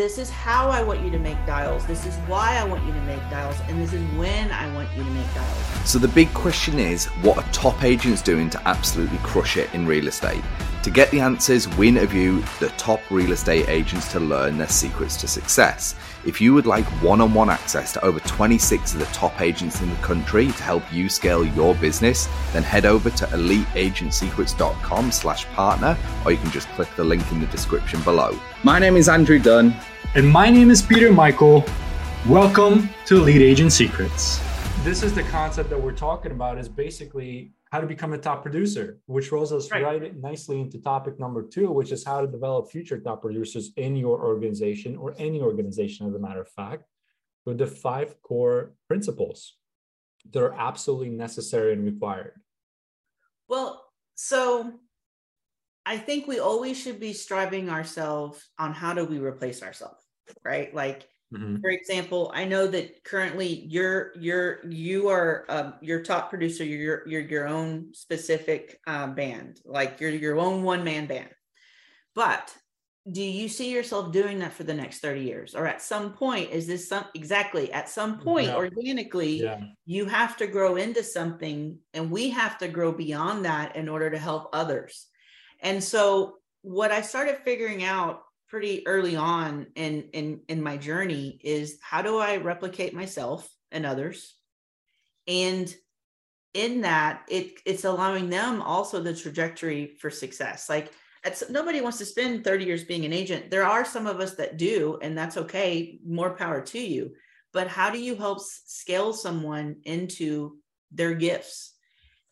this is how I want you to make dials. This is why I want you to make dials. And this is when I want you to make dials. So the big question is what are top agents doing to absolutely crush it in real estate? To get the answers, we interview the top real estate agents to learn their secrets to success. If you would like one-on-one access to over 26 of the top agents in the country to help you scale your business, then head over to eliteagentsecrets.com slash partner, or you can just click the link in the description below. My name is Andrew Dunn. And my name is Peter Michael. Welcome to Elite Agent Secrets. This is the concept that we're talking about is basically how to become a top producer, which rolls us right. right. nicely into topic number two, which is how to develop future top producers in your organization or any organization, as a matter of fact, with the five core principles that are absolutely necessary and required. Well, so I think we always should be striving ourselves on how do we replace ourselves, right? Like Mm-hmm. For example, I know that currently you're you're you are um, your top producer. You're you're your own specific um, band, like you're your own one man band. But do you see yourself doing that for the next 30 years or at some point is this some exactly at some point no. organically yeah. you have to grow into something and we have to grow beyond that in order to help others and so what i started figuring out pretty early on in in in my journey is how do I replicate myself and others, and in that it it's allowing them also the trajectory for success. Like nobody wants to spend 30 years being an agent. There are some of us that do, and that's okay. More power to you. But how do you help scale someone into their gifts?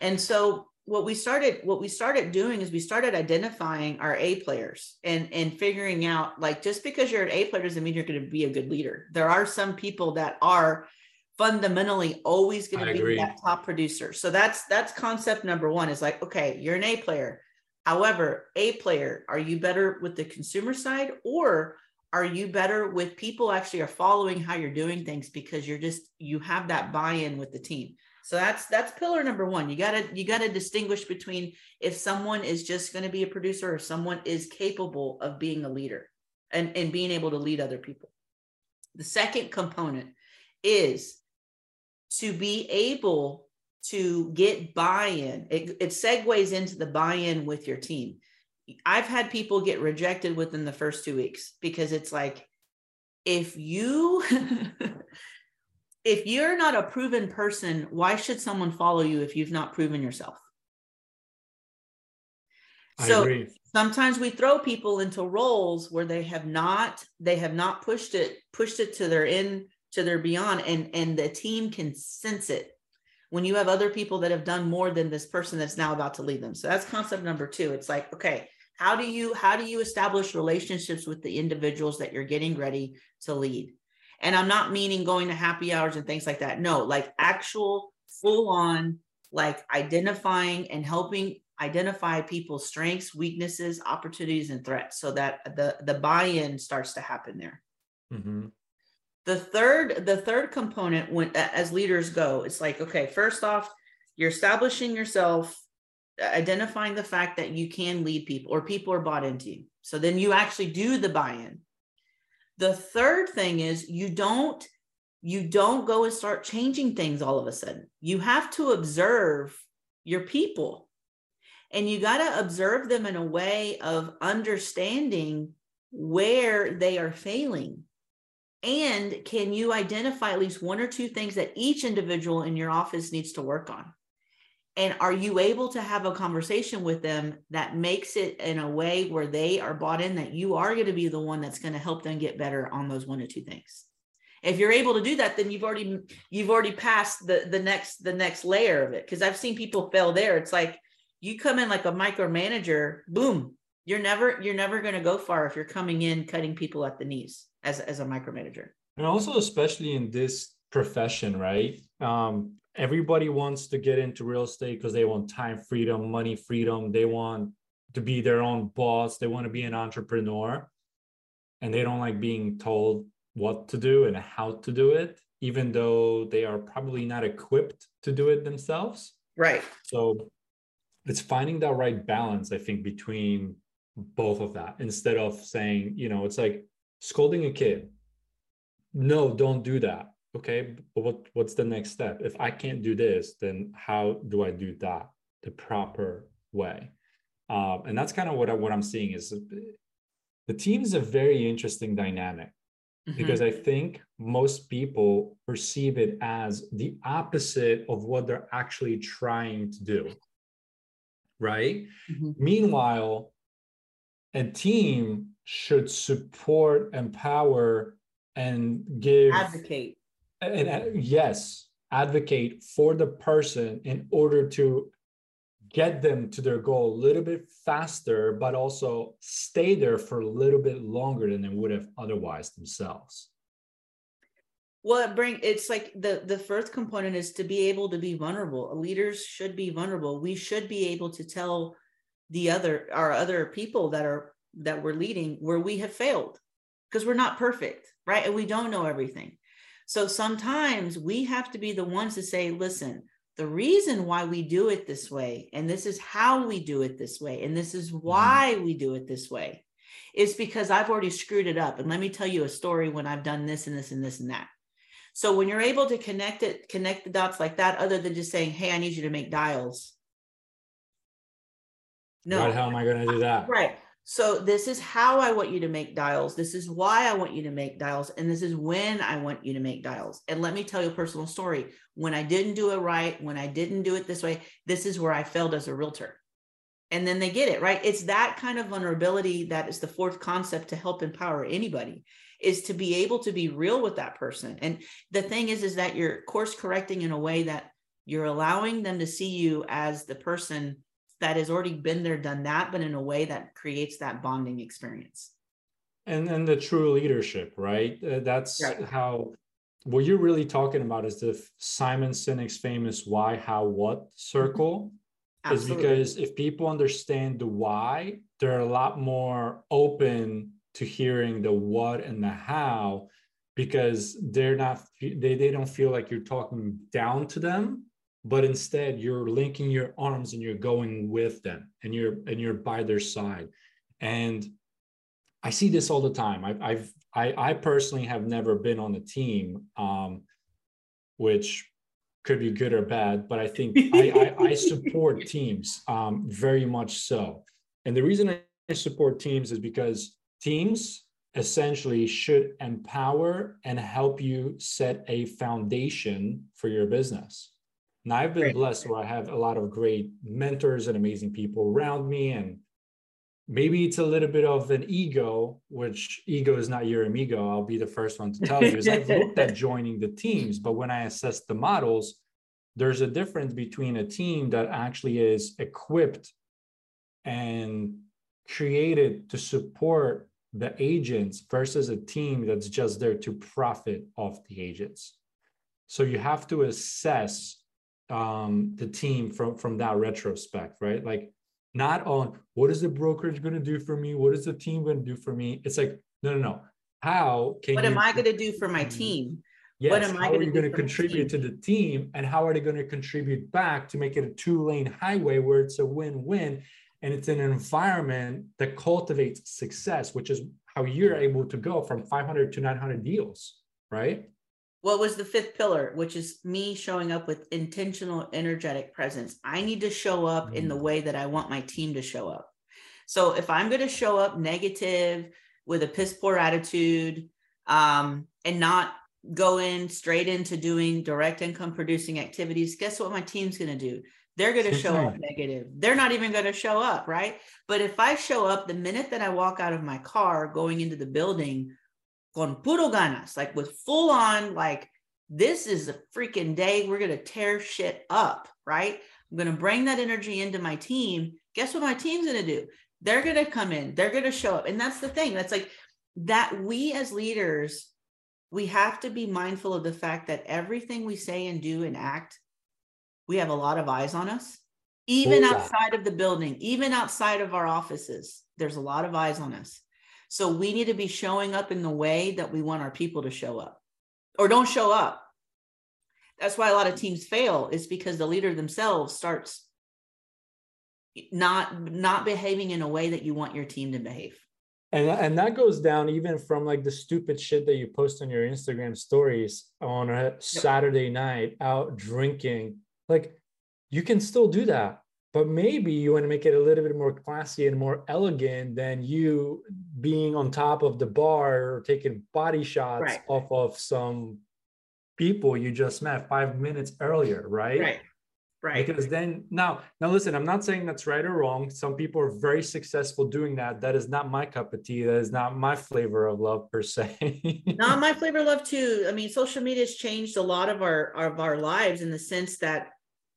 And so what we started what we started doing is we started identifying our A players and and figuring out like just because you're an A player doesn't mean you're going to be a good leader. There are some people that are fundamentally always going to be agree. that top producer. So that's that's concept number 1 is like okay, you're an A player. However, A player, are you better with the consumer side or are you better with people actually are following how you're doing things because you're just you have that buy-in with the team so that's that's pillar number one. You gotta you gotta distinguish between if someone is just going to be a producer or someone is capable of being a leader and, and being able to lead other people. The second component is to be able to get buy-in. It, it segues into the buy-in with your team. I've had people get rejected within the first two weeks because it's like, if you if you're not a proven person, why should someone follow you if you've not proven yourself? I so agree. sometimes we throw people into roles where they have not they have not pushed it pushed it to their in to their beyond and and the team can sense it when you have other people that have done more than this person that's now about to lead them so that's concept number two it's like okay how do you how do you establish relationships with the individuals that you're getting ready to lead and I'm not meaning going to happy hours and things like that. No, like actual full on, like identifying and helping identify people's strengths, weaknesses, opportunities, and threats so that the, the buy-in starts to happen there. Mm-hmm. The third, the third component when as leaders go, it's like, okay, first off, you're establishing yourself, identifying the fact that you can lead people or people are bought into you. So then you actually do the buy-in. The third thing is you don't you don't go and start changing things all of a sudden. You have to observe your people. And you got to observe them in a way of understanding where they are failing. And can you identify at least one or two things that each individual in your office needs to work on? And are you able to have a conversation with them that makes it in a way where they are bought in that you are going to be the one that's going to help them get better on those one or two things? If you're able to do that then you've already you've already passed the the next the next layer of it. Because i've seen people fail there. It's like you come in like a micromanager boom you're never you're never going to go far if you're coming in cutting people at the knees as as a micromanager. And also especially in this profession right um everybody wants to get into real estate because they want time freedom, money freedom. They want to be their own boss. They want to be an entrepreneur. And they don't like being told what to do and how to do it, even though they are probably not equipped to do it themselves. Right. So it's finding that right balance, I think, between both of that instead of saying, you know, it's like scolding a kid. No, don't do that. Okay, but what what's the next step? If I can't do this, then how do I do that the proper way? Um, and that's kind of what I, what I'm seeing is the team is a very interesting dynamic mm-hmm. because I think most people perceive it as the opposite of what they're actually trying to do. Right. Mm-hmm. Meanwhile, a team should support, empower, and give advocate. And, and yes, advocate for the person in order to get them to their goal a little bit faster, but also stay there for a little bit longer than they would have otherwise themselves. Well, it bring it's like the the first component is to be able to be vulnerable. Leaders should be vulnerable. We should be able to tell the other our other people that are that we're leading where we have failed because we're not perfect, right? And we don't know everything. So sometimes we have to be the ones to say, listen, the reason why we do it this way, and this is how we do it this way, and this is mm-hmm. why we do it this way, is because I've already screwed it up. And let me tell you a story when I've done this and this and this and that. So when you're able to connect it, connect the dots like that, other than just saying, hey, I need you to make dials. No. How am I going to do that? Right. So this is how I want you to make dials. This is why I want you to make dials. And this is when I want you to make dials. And let me tell you a personal story. When I didn't do it right, when I didn't do it this way, this is where I failed as a realtor. And then they get it, right? It's that kind of vulnerability that is the fourth concept to help empower anybody is to be able to be real with that person. And the thing is, is that you're course correcting in a way that you're allowing them to see you as the person that has already been there, done that, but in a way that creates that bonding experience. And then the true leadership, right? Uh, that's right. how what you're really talking about is the Simon Sinek's famous why, how, what circle. Is because if people understand the why, they're a lot more open to hearing the what and the how because they're not they, they don't feel like you're talking down to them but instead you're linking your arms and you're going with them and you're and you're by their side. And i see this all the time. I've, I've i i personally have never been on a team um which could be good or bad but i think I, I, I support teams um very much so. And the reason i support teams is because teams essentially should empower and help you set a foundation for your business now I've been blessed where I have a lot of great mentors and amazing people around me. And maybe it's a little bit of an ego, which ego is not your amigo. I'll be the first one to tell you. Is I've looked at joining the teams, but when I assess the models, there's a difference between a team that actually is equipped and created to support the agents versus a team that's just there to profit off the agents. So you have to assess um, the team from from that retrospect, right? Like not on what is the brokerage going to do for me, what is the team going to do for me. It's like no, no, no. How can what am I going to do for my team? Yes, what am I how are you going to contribute to the team, and how are they going to contribute back to make it a two-lane highway where it's a win-win, and it's an environment that cultivates success, which is how you're able to go from 500 to 900 deals, right? What was the fifth pillar which is me showing up with intentional energetic presence. I need to show up in the mm. way that i want my team to show up. So if i'm going to show up negative with a piss poor attitude um, and not go in straight into doing direct income producing activities guess what my team's going to do? They're going to show up negative. They're not even going to show up right? But if i show up the minute that i walk out of my car going into the building con puro ganas, like with full on, like, this is a freaking day. We're going to tear shit up, right? I'm going to bring that energy into my team. Guess what my team's going to do? They're going to come in, they're going to show up. And that's the thing. That's like that we as leaders, we have to be mindful of the fact that everything we say and do and act, we have a lot of eyes on us, even outside of the building, even outside of our offices. There's a lot of eyes on us. So we need to be showing up in the way that we want our people to show up or don't show up. That's why a lot of teams fail is because the leader themselves starts not not behaving in a way that you want your team to behave. and and that goes down even from like the stupid shit that you post on your instagram stories on a saturday night out drinking like you can still do that but maybe you want to make it a little bit more classy and more elegant than you being on top of the bar or taking body shots right. off of some people you just met five minutes earlier right? Right. Right. Because then now now listen i'm not saying that's right or wrong. Some people are very successful doing that. That is not my cup of tea. That is not my flavor of love per se. Not my flavor of love too. I mean social media has changed a lot of our of our lives in the sense that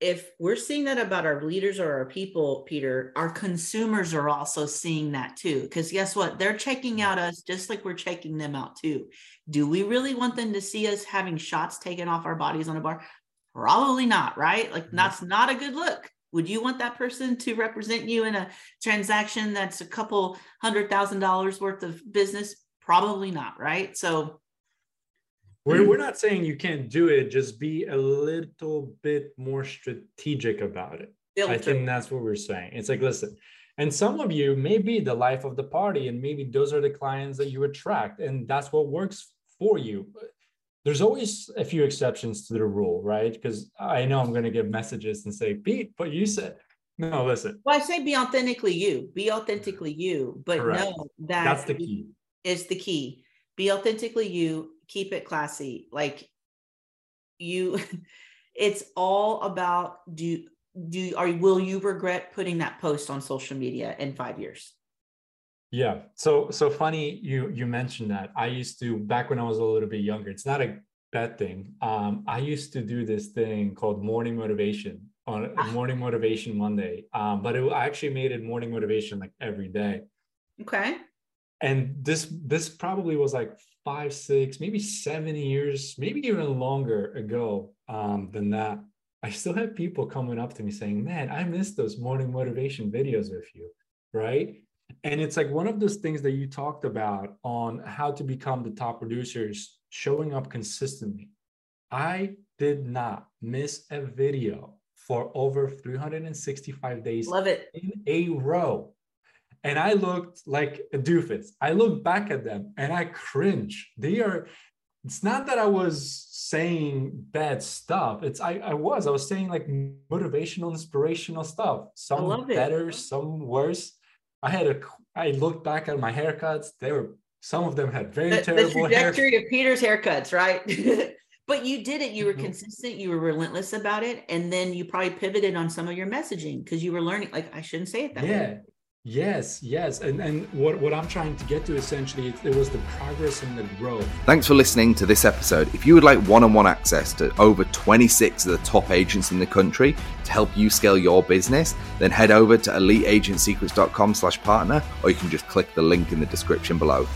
if we're seeing that about our leaders or our people, Peter, our consumers are also seeing that too. Because guess what? They're checking out us just like we're checking them out too. Do we really want them to see us having shots taken off our bodies on a bar? Probably not, right? Like, mm-hmm. that's not a good look. Would you want that person to represent you in a transaction that's a couple hundred thousand dollars worth of business? Probably not, right? So, we're, mm-hmm. we're not saying you can't do it, just be a little bit more strategic about it. I think that's what we're saying. It's like, listen, and some of you may be the life of the party, and maybe those are the clients that you attract, and that's what works for you. There's always a few exceptions to the rule, right? Because I know I'm going to get messages and say, Pete, but you said, no, listen. Well, I say be authentically you, be authentically you, but Correct. know that that's the key. Is the key. Be authentically you keep it classy. Like you it's all about do do are will you regret putting that post on social media in five years? Yeah. So so funny you you mentioned that. I used to back when i was a little bit younger it's not a bad thing. Um i used to do this thing called morning motivation on ah. morning motivation monday. Um but it, i actually made it morning motivation like every day. Okay. And this this probably was like five, six, maybe seven years, maybe even longer ago um, than that, I still have people coming up to me saying, Man, I missed those morning motivation videos with you. Right. And it's like one of those things that you talked about on how to become the top producers, showing up consistently. I did not miss a video for over 365 days Love it. in a row and I looked like a doofus. I look back at them and I cringe. They are, it's not that I was saying bad stuff. It's I, I was. I was saying like motivational, inspirational stuff. Some better, some worse. I had a I looked back at my haircuts. They were some of them had very the, terrible the trajectory hair. of Peter's haircuts, right? but you did it. You were mm-hmm. consistent. You were relentless about it, and then you probably pivoted on some of your messaging because you were learning. Like I shouldn't say it that yeah. way. Yes, yes. And, and what, what I'm trying to get to essentially, it was the progress and the growth. Thanks for listening to this episode. If you would like one on one access to over 26 of the top agents in the country to help you scale your business, then head over to eliteagentsecrets.com slash partner, or you can just click the link in the description below.